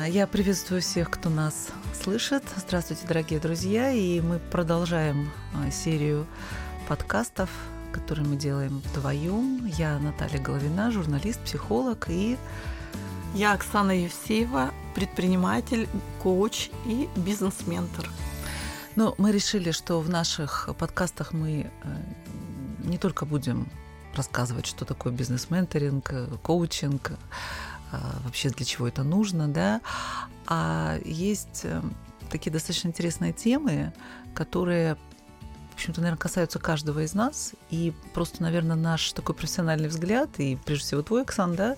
А, я приветствую всех, кто нас слышит. Здравствуйте, дорогие друзья. И мы продолжаем а, серию подкастов, которые мы делаем вдвоем. Я Наталья Головина, журналист, психолог и я Оксана Евсеева, предприниматель, коуч и бизнес-ментор. Ну, мы решили, что в наших подкастах мы э, не только будем рассказывать, что такое бизнес-менторинг, э, коучинг, вообще для чего это нужно, да, а есть э, такие достаточно интересные темы, которые в общем-то, наверное, касаются каждого из нас. И просто, наверное, наш такой профессиональный взгляд, и прежде всего твой, Оксан, да,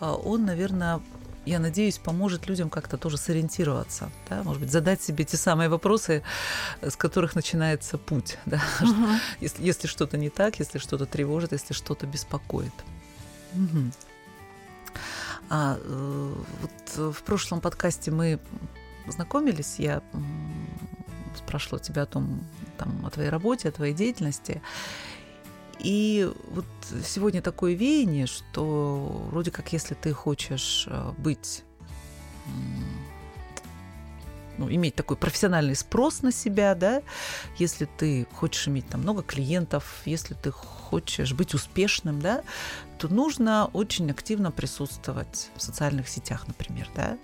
а, он, наверное, я надеюсь, поможет людям как-то тоже сориентироваться, да, может быть, задать себе те самые вопросы, с которых начинается путь, да, угу. если, если что-то не так, если что-то тревожит, если что-то беспокоит. Угу. А, э, вот в прошлом подкасте мы знакомились, я спрашивала тебя о том, там, о твоей работе, о твоей деятельности. И вот сегодня такое веяние, что вроде как если ты хочешь э, быть ну, иметь такой профессиональный спрос на себя, да, если ты хочешь иметь там много клиентов, если ты хочешь быть успешным, да, то нужно очень активно присутствовать в социальных сетях, например, да,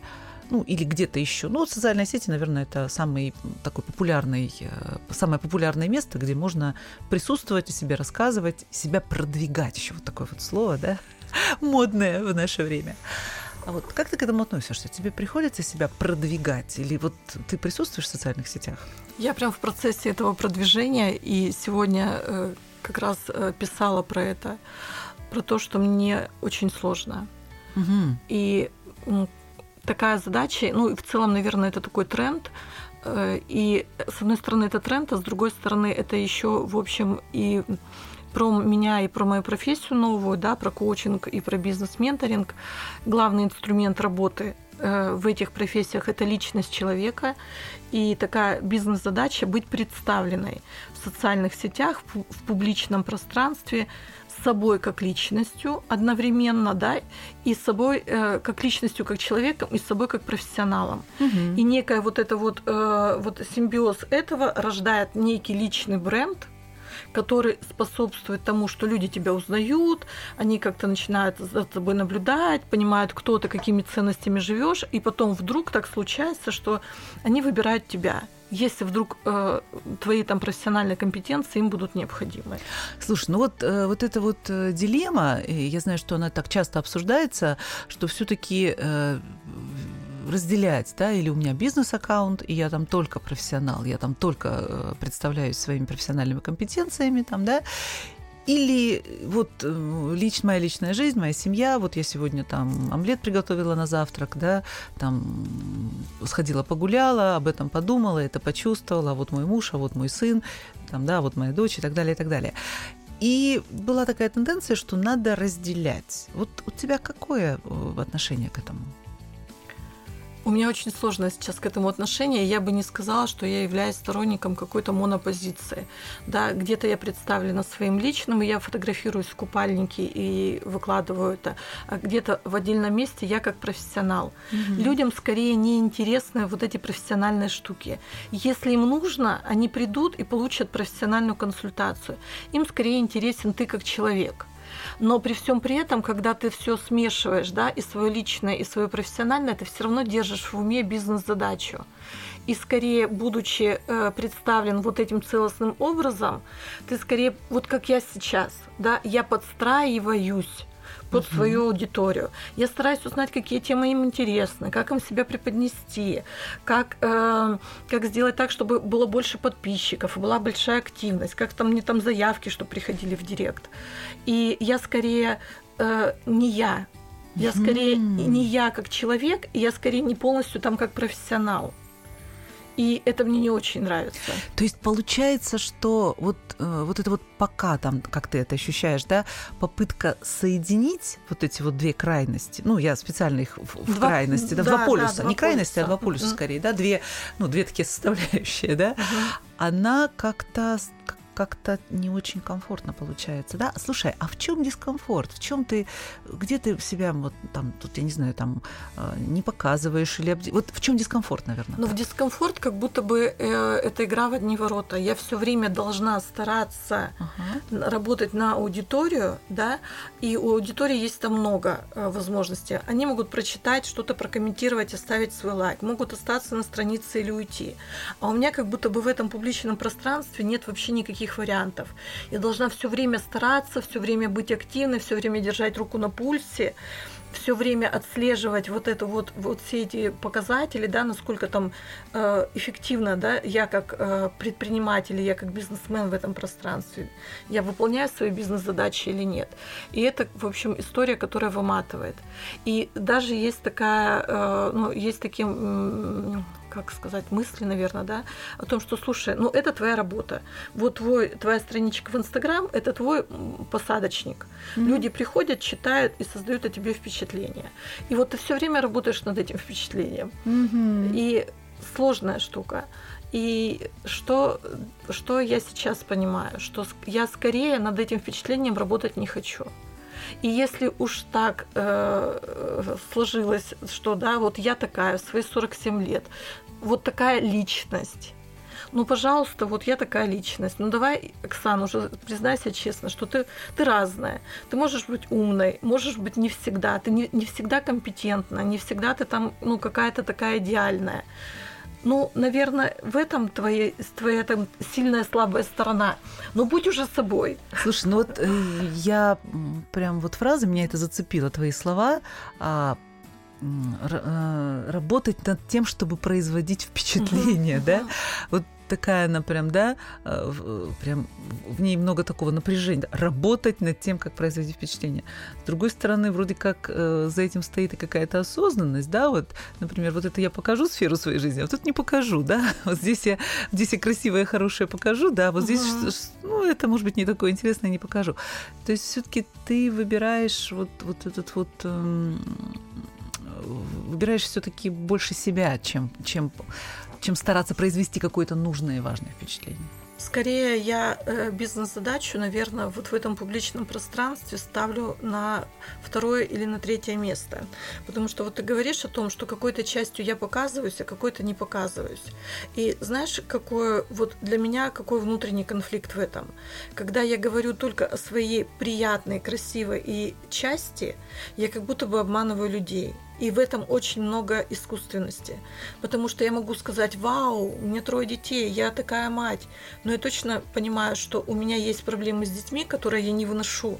ну, или где-то еще. Ну, социальные сети, наверное, это самый такой популярный, э, самое популярное место, где можно присутствовать о себе рассказывать, себя продвигать. Еще вот такое вот слово, да, модное в наше время. А вот как ты к этому относишься? Тебе приходится себя продвигать? Или вот ты присутствуешь в социальных сетях? Я прям в процессе этого продвижения, и сегодня э, как раз э, писала про это, про то, что мне очень сложно. Угу. И такая задача, ну и в целом, наверное, это такой тренд, э, и с одной стороны это тренд, а с другой стороны это еще, в общем, и про меня и про мою профессию новую, да, про коучинг и про бизнес-менторинг. Главный инструмент работы э, в этих профессиях это личность человека и такая бизнес-задача быть представленной в социальных сетях, в публичном пространстве, с собой как личностью одновременно, да, и с собой э, как личностью, как человеком, и с собой как профессионалом. Угу. И некая вот это вот, э, вот симбиоз этого рождает некий личный бренд, который способствует тому, что люди тебя узнают, они как-то начинают за тобой наблюдать, понимают, кто ты, какими ценностями живешь, и потом вдруг так случается, что они выбирают тебя если вдруг э, твои там профессиональные компетенции им будут необходимы. Слушай, ну вот, э, вот эта вот э, дилемма, я знаю, что она так часто обсуждается, что все-таки э, разделять, да, или у меня бизнес-аккаунт, и я там только профессионал, я там только э, представляюсь своими профессиональными компетенциями, там, да, или вот э, лич, моя личная жизнь, моя семья, вот я сегодня там омлет приготовила на завтрак, да, там сходила погуляла, об этом подумала, это почувствовала, а вот мой муж, а вот мой сын, там, да, вот моя дочь и так далее, и так далее. И была такая тенденция, что надо разделять. Вот у тебя какое э, отношение к этому? У меня очень сложное сейчас к этому отношение. Я бы не сказала, что я являюсь сторонником какой-то монопозиции. Да, где-то я представлена своим личным, и я фотографируюсь в купальнике и выкладываю это. А где-то в отдельном месте я как профессионал. Угу. Людям скорее не интересны вот эти профессиональные штуки. Если им нужно, они придут и получат профессиональную консультацию. Им скорее интересен ты как человек. Но при всем при этом, когда ты все смешиваешь, да, и свое личное, и свое профессиональное, ты все равно держишь в уме бизнес-задачу. И скорее, будучи э, представлен вот этим целостным образом, ты скорее, вот как я сейчас, да, я подстраиваюсь под uh-huh. свою аудиторию. Я стараюсь узнать, какие темы им интересны, как им себя преподнести, как, э, как сделать так, чтобы было больше подписчиков, была большая активность, как там мне там заявки, что приходили в директ. И я скорее э, не я, я скорее uh-huh. не я как человек, я скорее не полностью там как профессионал. И это мне не очень нравится. То есть получается, что вот, э, вот это вот пока там, как ты это ощущаешь, да, попытка соединить вот эти вот две крайности, ну, я специально их в, в два, крайности, да, да, два полюса, да, два не крайности, а два полюса uh-huh. скорее, да, две, ну, две такие составляющие, да, uh-huh. она как-то как-то не очень комфортно получается, да? Слушай, а в чем дискомфорт? В чем ты, где ты себя вот там, тут я не знаю, там э, не показываешь или вот в чем дискомфорт, наверное? Ну, в дискомфорт, как будто бы э, это игра в одни ворота. Я все время должна стараться ага. работать на аудиторию, да, и у аудитории есть там много э, возможностей. Они могут прочитать, что-то прокомментировать, оставить свой лайк, могут остаться на странице или уйти. А у меня как будто бы в этом публичном пространстве нет вообще никаких вариантов. Я должна все время стараться, все время быть активной, все время держать руку на пульсе все время отслеживать вот это вот, вот все эти показатели, да, насколько там э, эффективно, да, я как э, предприниматель, я как бизнесмен в этом пространстве, я выполняю свои бизнес-задачи или нет. И это, в общем, история, которая выматывает. И даже есть такая, э, ну, есть такие как сказать, мысли, наверное, да, о том, что, слушай, ну это твоя работа. Вот твой, твоя страничка в Инстаграм – это твой посадочник. Mm-hmm. Люди приходят, читают и создают о тебе впечатление. И вот ты все время работаешь над этим впечатлением. Mm-hmm. И сложная штука. И что, что я сейчас понимаю, что я скорее над этим впечатлением работать не хочу. И если уж так э, сложилось, что да, вот я такая в свои 47 лет, вот такая личность. Ну, пожалуйста, вот я такая личность. Ну, давай, Оксана, уже признайся честно, что ты, ты разная. Ты можешь быть умной, можешь быть не всегда. Ты не, не всегда компетентна, не всегда ты там, ну, какая-то такая идеальная. Ну, наверное, в этом твоя, твоя там сильная слабая сторона. Но будь уже собой. Слушай, ну вот э, я прям вот фраза, меня это зацепило, твои слова. А, э, работать над тем, чтобы производить впечатление, да? Вот такая она прям, да, э, э, прям в ней много такого напряжения. Работать над тем, как производить впечатление. С другой стороны, вроде как э, за этим стоит и какая-то осознанность, да, вот, например, вот это я покажу сферу своей жизни, а вот тут не покажу, да, вот здесь я, здесь я красивое, хорошее покажу, да, вот здесь, uh-huh. ну, это может быть не такое интересное, не покажу. То есть все-таки ты выбираешь вот, вот этот вот эм, выбираешь все-таки больше себя, чем, чем чем стараться произвести какое-то нужное и важное впечатление? Скорее я э, бизнес-задачу, наверное, вот в этом публичном пространстве ставлю на второе или на третье место. Потому что вот ты говоришь о том, что какой-то частью я показываюсь, а какой-то не показываюсь. И знаешь, какой вот для меня какой внутренний конфликт в этом? Когда я говорю только о своей приятной, красивой и части, я как будто бы обманываю людей. И в этом очень много искусственности. Потому что я могу сказать, вау, у меня трое детей, я такая мать. Но я точно понимаю, что у меня есть проблемы с детьми, которые я не выношу.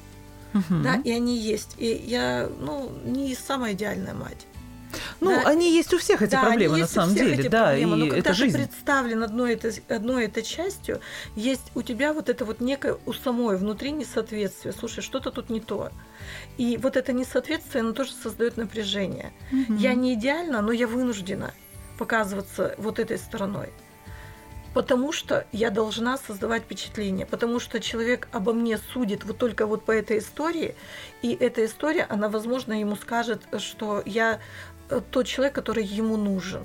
Угу. Да, и они есть. И я, ну, не самая идеальная мать. Ну, да. они есть у всех эти да, проблемы на самом деле, да, проблемы. и Но когда это жизнь. ты представлен одной этой, одной этой частью, есть у тебя вот это вот некое у самой внутри несоответствие. Слушай, что-то тут не то. И вот это несоответствие, оно тоже создает напряжение. Угу. Я не идеальна, но я вынуждена показываться вот этой стороной. Потому что я должна создавать впечатление, потому что человек обо мне судит вот только вот по этой истории, и эта история, она, возможно, ему скажет, что я тот человек, который ему нужен.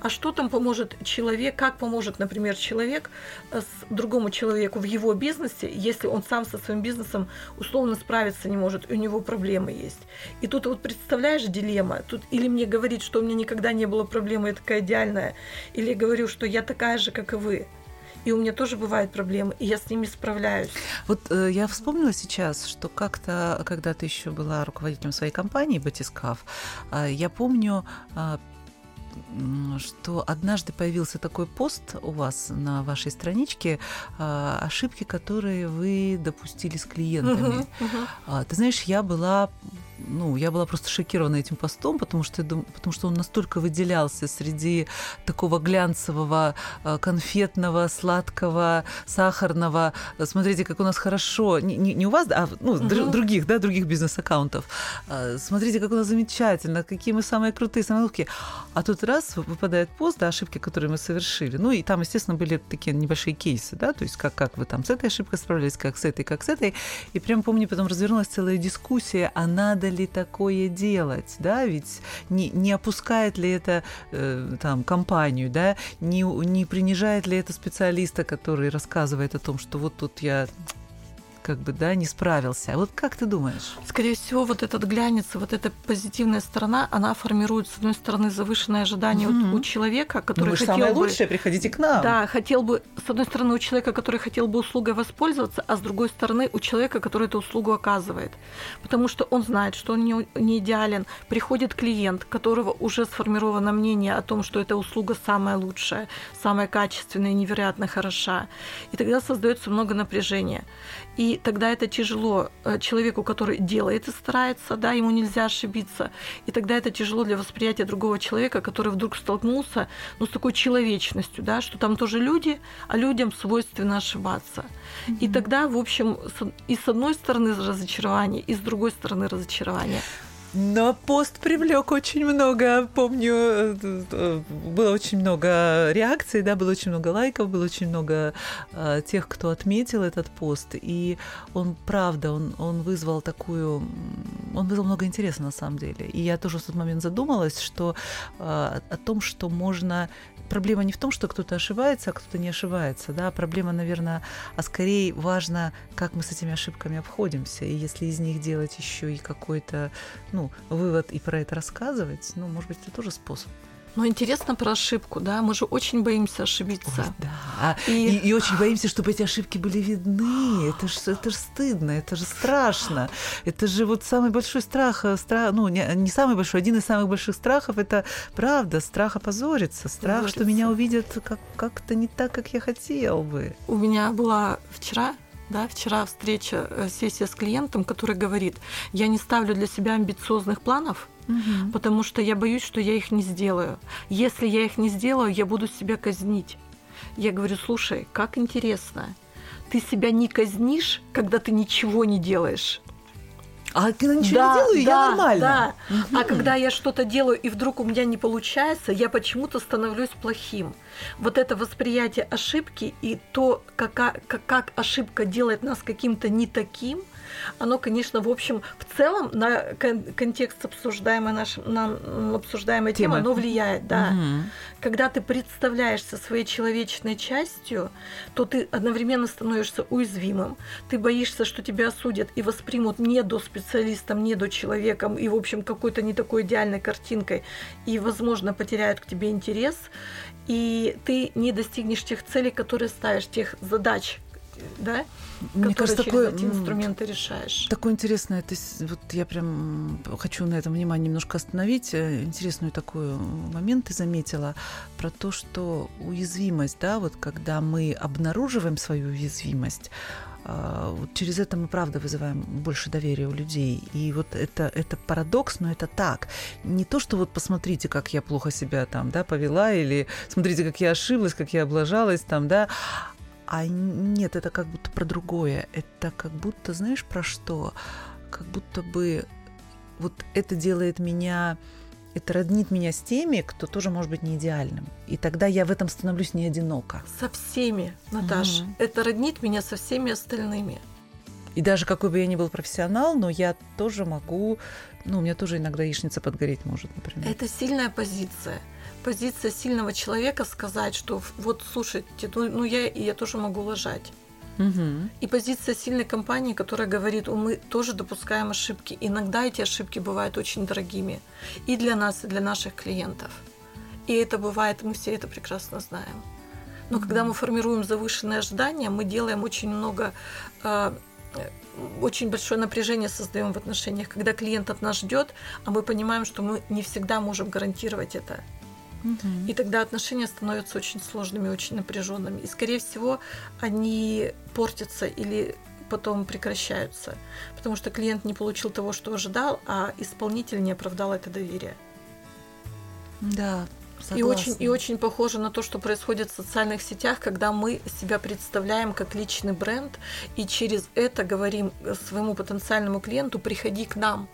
А что там поможет человек, как поможет, например, человек э, с другому человеку в его бизнесе, если он сам со своим бизнесом условно справиться не может, у него проблемы есть. И тут вот представляешь дилемма, тут или мне говорить, что у меня никогда не было проблемы, я такая идеальная, или я говорю, что я такая же, как и вы. И у меня тоже бывают проблемы, и я с ними справляюсь. Вот э, я вспомнила сейчас, что как-то, когда ты еще была руководителем своей компании Батискав, э, я помню, э, что однажды появился такой пост у вас на вашей страничке а, ошибки, которые вы допустили с клиентами. Uh-huh, uh-huh. Ты знаешь, я была ну, я была просто шокирована этим постом, потому что, потому что он настолько выделялся среди такого глянцевого, э, конфетного, сладкого, сахарного. Смотрите, как у нас хорошо. Не, не, не у вас, а ну, угу. других, да, других бизнес-аккаунтов. Смотрите, как у нас замечательно, какие мы самые крутые, самые лучшие. А тут раз выпадает пост, да, ошибки, которые мы совершили. Ну, и там, естественно, были такие небольшие кейсы, да, то есть как, как вы там с этой ошибкой справлялись, как с этой, как с этой. И прям помню, потом развернулась целая дискуссия, а надо ли такое делать, да, ведь не, не опускает ли это э, там компанию, да, не, не принижает ли это специалиста, который рассказывает о том, что вот тут я как бы, да, не справился. А вот как ты думаешь? Скорее всего, вот этот глянец, вот эта позитивная сторона, она формирует, с одной стороны, завышенное ожидание mm-hmm. у, у человека, который ну, хотел самое бы... лучшее, приходите к нам. Да, хотел бы, с одной стороны, у человека, который хотел бы услугой воспользоваться, а с другой стороны, у человека, который эту услугу оказывает. Потому что он знает, что он не, не идеален. Приходит клиент, которого уже сформировано мнение о том, что эта услуга самая лучшая, самая качественная, невероятно хороша. И тогда создается много напряжения. И тогда это тяжело э, человеку, который делает и старается, да, ему нельзя ошибиться. И тогда это тяжело для восприятия другого человека, который вдруг столкнулся ну, с такой человечностью, да, что там тоже люди, а людям свойственно ошибаться. Mm-hmm. И тогда, в общем, и с одной стороны разочарование, и с другой стороны разочарование. Но пост привлек очень много, помню, э, было очень много реакций, да, было очень много лайков, было очень много э, тех, кто отметил этот пост. И он, правда, он, он вызвал такую, он вызвал много интереса на самом деле. И я тоже в тот момент задумалась, что э, о том, что можно проблема не в том, что кто-то ошибается, а кто-то не ошибается. Да? Проблема, наверное, а скорее важно, как мы с этими ошибками обходимся. И если из них делать еще и какой-то ну, вывод и про это рассказывать, ну, может быть, это тоже способ. Но интересно про ошибку, да, мы же очень боимся ошибиться. Ой, да. И... И, и очень боимся, чтобы эти ошибки были видны. Это же это ж стыдно, это же страшно. Это же вот самый большой страх, э, страх ну, не, не самый большой, один из самых больших страхов это правда, страх опозориться, страх, Позориться. что меня увидят как, как-то не так, как я хотел бы. У меня была вчера да, вчера встреча, э, сессия с клиентом, который говорит, я не ставлю для себя амбициозных планов, угу. потому что я боюсь, что я их не сделаю. Если я их не сделаю, я буду себя казнить. Я говорю, слушай, как интересно, ты себя не казнишь, когда ты ничего не делаешь. А я ничего да, не делаю, да, я нормально. Да. Угу. А когда я что-то делаю, и вдруг у меня не получается, я почему-то становлюсь плохим. Вот это восприятие ошибки и то, как, как ошибка делает нас каким-то не таким, оно, конечно, в общем, в целом на контекст обсуждаемой, наш, на обсуждаемой темы, оно влияет, да. Угу. Когда ты представляешься своей человечной частью, то ты одновременно становишься уязвимым. Ты боишься, что тебя осудят и воспримут не до специалистом, не до человеком, и, в общем, какой-то не такой идеальной картинкой, и, возможно, потеряют к тебе интерес, и ты не достигнешь тех целей, которые ставишь, тех задач, да, Мне кажется, такое, эти инструменты решаешь. Такое интересное, это, вот я прям хочу на этом внимание немножко остановить. Э, интересную такой момент ты заметила про то, что уязвимость, да, вот когда мы обнаруживаем свою уязвимость, а, вот через это мы, правда, вызываем больше доверия у людей. И вот это, это парадокс, но это так. Не то, что вот посмотрите, как я плохо себя там, да, повела, или смотрите, как я ошиблась, как я облажалась там, да, а нет, это как будто про другое. Это как будто, знаешь, про что? Как будто бы вот это делает меня, это роднит меня с теми, кто тоже может быть не идеальным. И тогда я в этом становлюсь не одинока. Со всеми, Наташа. Угу. Это роднит меня со всеми остальными. И даже какой бы я ни был профессионал, но я тоже могу, ну, у меня тоже иногда яичница подгореть может, например. Это сильная позиция позиция сильного человека сказать, что вот слушайте, ну, ну я, я тоже могу лажать. Угу. И позиция сильной компании, которая говорит, мы тоже допускаем ошибки. Иногда эти ошибки бывают очень дорогими и для нас, и для наших клиентов. И это бывает, мы все это прекрасно знаем. Но угу. когда мы формируем завышенные ожидания, мы делаем очень много э, очень большое напряжение создаем в отношениях, когда клиент от нас ждет, а мы понимаем, что мы не всегда можем гарантировать это. Угу. И тогда отношения становятся очень сложными, очень напряженными. И, скорее всего, они портятся или потом прекращаются, потому что клиент не получил того, что ожидал, а исполнитель не оправдал это доверие. Да, Согласна. И очень, и очень похоже на то, что происходит в социальных сетях, когда мы себя представляем как личный бренд, и через это говорим своему потенциальному клиенту, приходи к нам,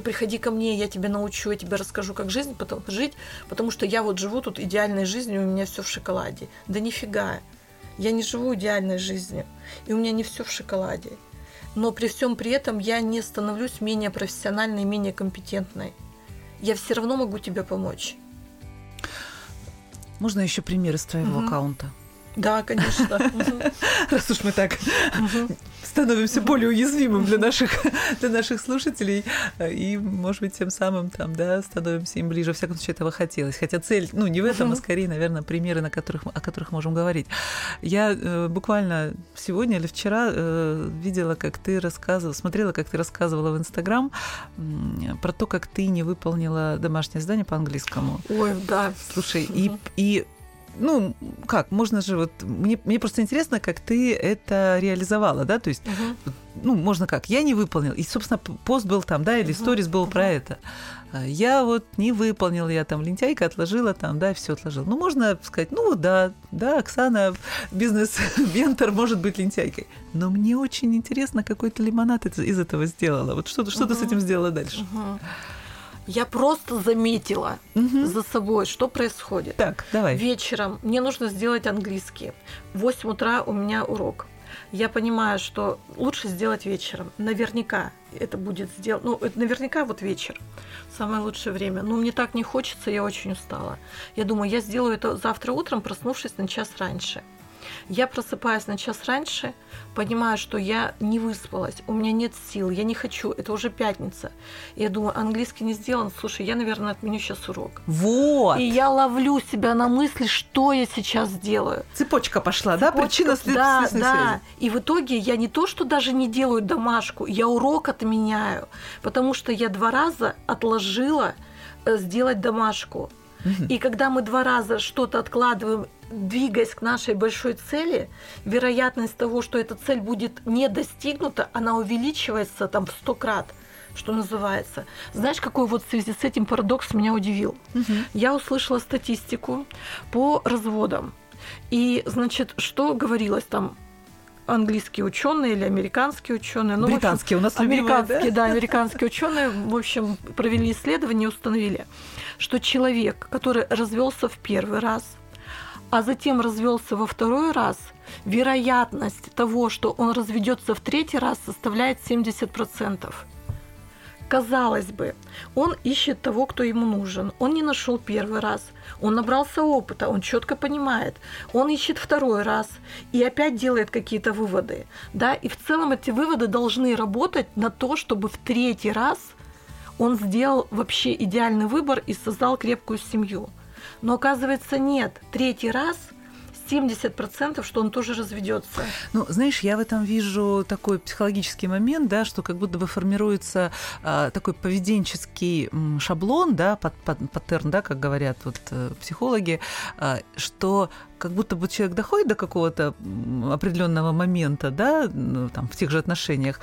приходи ко мне, я тебе научу, я тебе расскажу, как жизнь потом, жить, потому что я вот живу тут идеальной жизнью, у меня все в шоколаде. Да нифига, я не живу идеальной жизнью, и у меня не все в шоколаде. Но при всем при этом я не становлюсь менее профессиональной, менее компетентной. Я все равно могу тебе помочь. Можно еще пример из твоего угу. аккаунта? Да, конечно. Раз уж мы так становимся более уязвимым для наших, для наших слушателей, и, может быть, тем самым там, да, становимся им ближе. Во всяком случае, этого хотелось. Хотя цель, ну, не в этом, а скорее, наверное, примеры, на которых, о которых можем говорить. Я э, буквально сегодня или вчера э, видела, как ты рассказывала, смотрела, как ты рассказывала в Инстаграм э, про то, как ты не выполнила домашнее задание по английскому. Ой, да. Слушай, и, и ну, как, можно же вот... Мне, мне просто интересно, как ты это реализовала, да, то есть, угу. ну, можно как, я не выполнил, и, собственно, пост был там, да, или сторис угу. был про это. А я вот не выполнил, я там лентяйка отложила там, да, все отложила. Ну, можно сказать, ну, да, да, Оксана, бизнес-ментор может быть лентяйкой. Но мне очень интересно, какой ты лимонад из этого сделала. Вот что, что угу. ты с этим сделала дальше? Угу. Я просто заметила угу. за собой, что происходит. Так, давай. Вечером мне нужно сделать английский. В 8 утра у меня урок. Я понимаю, что лучше сделать вечером. Наверняка это будет сделано. Ну, это наверняка вот вечер. Самое лучшее время. Но мне так не хочется, я очень устала. Я думаю, я сделаю это завтра утром, проснувшись на час раньше. Я просыпаюсь на час раньше, понимаю, что я не выспалась, у меня нет сил, я не хочу, это уже пятница. Я думаю, английский не сделан, слушай, я, наверное, отменю сейчас урок. Вот. И я ловлю себя на мысли, что я сейчас делаю. Цепочка пошла, Цепочка, да? Причина след... Да, да. И в итоге я не то, что даже не делаю домашку, я урок отменяю, потому что я два раза отложила э, сделать домашку. И когда мы два раза что-то откладываем двигаясь к нашей большой цели, вероятность того, что эта цель будет не достигнута, она увеличивается там в сто крат что называется. Знаешь, какой вот в связи с этим парадокс меня удивил? Угу. Я услышала статистику по разводам. И, значит, что говорилось там? Английские ученые или американские ученые. Ну, Британские общем, у нас американские, любимые, да? да, американские ученые, в общем, провели исследование и установили, что человек, который развелся в первый раз, а затем развелся во второй раз, вероятность того, что он разведется в третий раз, составляет 70%. Казалось бы, он ищет того, кто ему нужен. Он не нашел первый раз. Он набрался опыта, он четко понимает. Он ищет второй раз и опять делает какие-то выводы. Да? И в целом эти выводы должны работать на то, чтобы в третий раз он сделал вообще идеальный выбор и создал крепкую семью. Но оказывается, нет. Третий раз 70%, что он тоже разведется. Ну, знаешь, я в этом вижу такой психологический момент, да, что как будто бы формируется а, такой поведенческий шаблон, да, под, под, паттерн, да, как говорят вот э, психологи, а, что как будто бы человек доходит до какого-то определенного момента, да, ну, там, в тех же отношениях,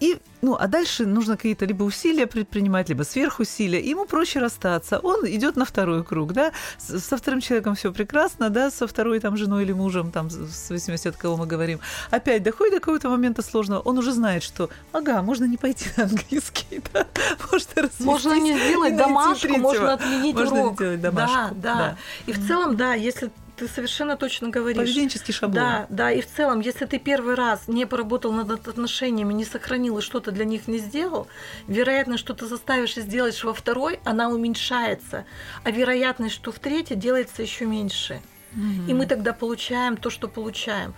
и, ну, а дальше нужно какие-то либо усилия предпринимать, либо сверхусилия. Ему проще расстаться. Он идет на второй круг, да. Со вторым человеком все прекрасно, да, со второй там женой или мужем, там, в зависимости от кого мы говорим. Опять доходит до какого-то момента сложного. Он уже знает, что, ага, можно не пойти на английский, да, можно Можно не сделать домашку, можно отменить можно урок. Можно сделать домашку. Да, да. да. И в целом, да, если ты совершенно точно говоришь. Поведенческий шаблон. Да, да. И в целом, если ты первый раз не поработал над отношениями, не сохранил и что-то для них не сделал, вероятность, что ты заставишь и сделаешь во второй, она уменьшается. А вероятность, что в третьей делается еще меньше. Угу. И мы тогда получаем то, что получаем.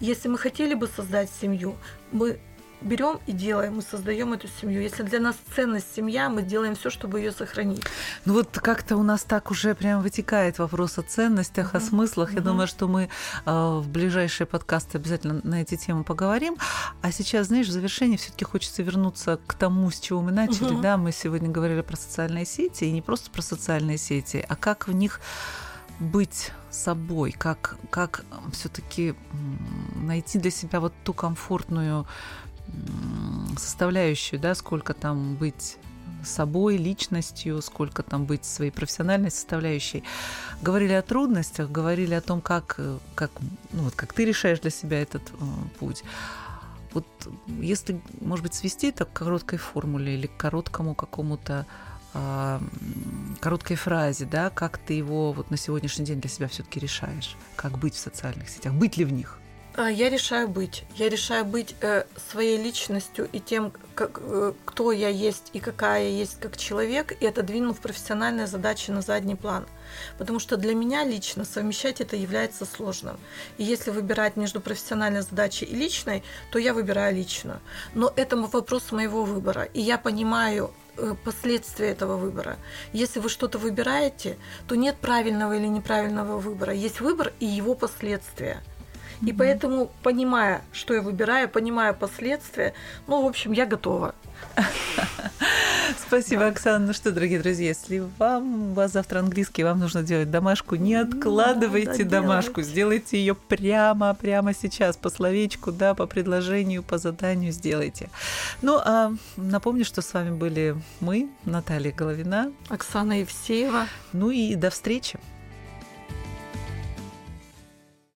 Если мы хотели бы создать семью, мы берем и делаем, мы создаем эту семью. Если для нас ценность семья, мы делаем все, чтобы ее сохранить. Ну вот как-то у нас так уже прям вытекает вопрос о ценностях, mm-hmm. о смыслах. Mm-hmm. Я думаю, что мы э, в ближайшие подкасты обязательно на эти темы поговорим. А сейчас, знаешь, в завершении все-таки хочется вернуться к тому, с чего мы начали. Mm-hmm. Да, мы сегодня говорили про социальные сети, и не просто про социальные сети, а как в них быть собой, как, как все-таки найти для себя вот ту комфортную составляющую, да, сколько там быть собой, личностью, сколько там быть своей профессиональной составляющей. Говорили о трудностях, говорили о том, как, как, ну, вот, как ты решаешь для себя этот э, путь. вот если, может быть, свести это к короткой формуле или к короткому какому-то а, короткой фразе, да, как ты его вот на сегодняшний день для себя все-таки решаешь, как быть в социальных сетях, быть ли в них? А, я решаю быть. Я решаю быть э, своей личностью и тем, как, э, кто я есть и какая я есть как человек, и отодвинув профессиональные задачи на задний план. Потому что для меня лично совмещать это является сложным. И если выбирать между профессиональной задачей и личной, то я выбираю личную. Но это вопрос моего выбора. И я понимаю э, последствия этого выбора. Если вы что-то выбираете, то нет правильного или неправильного выбора. Есть выбор и его последствия. И поэтому, понимая, что я выбираю, понимая последствия, ну, в общем, я готова. Спасибо, Оксана. Ну что, дорогие друзья, если вам у вас завтра английский, вам нужно делать домашку, не откладывайте да, домашку, сделайте ее прямо, прямо сейчас, по словечку, да, по предложению, по заданию сделайте. Ну, а напомню, что с вами были мы, Наталья Головина, Оксана Евсеева. Ну и до встречи.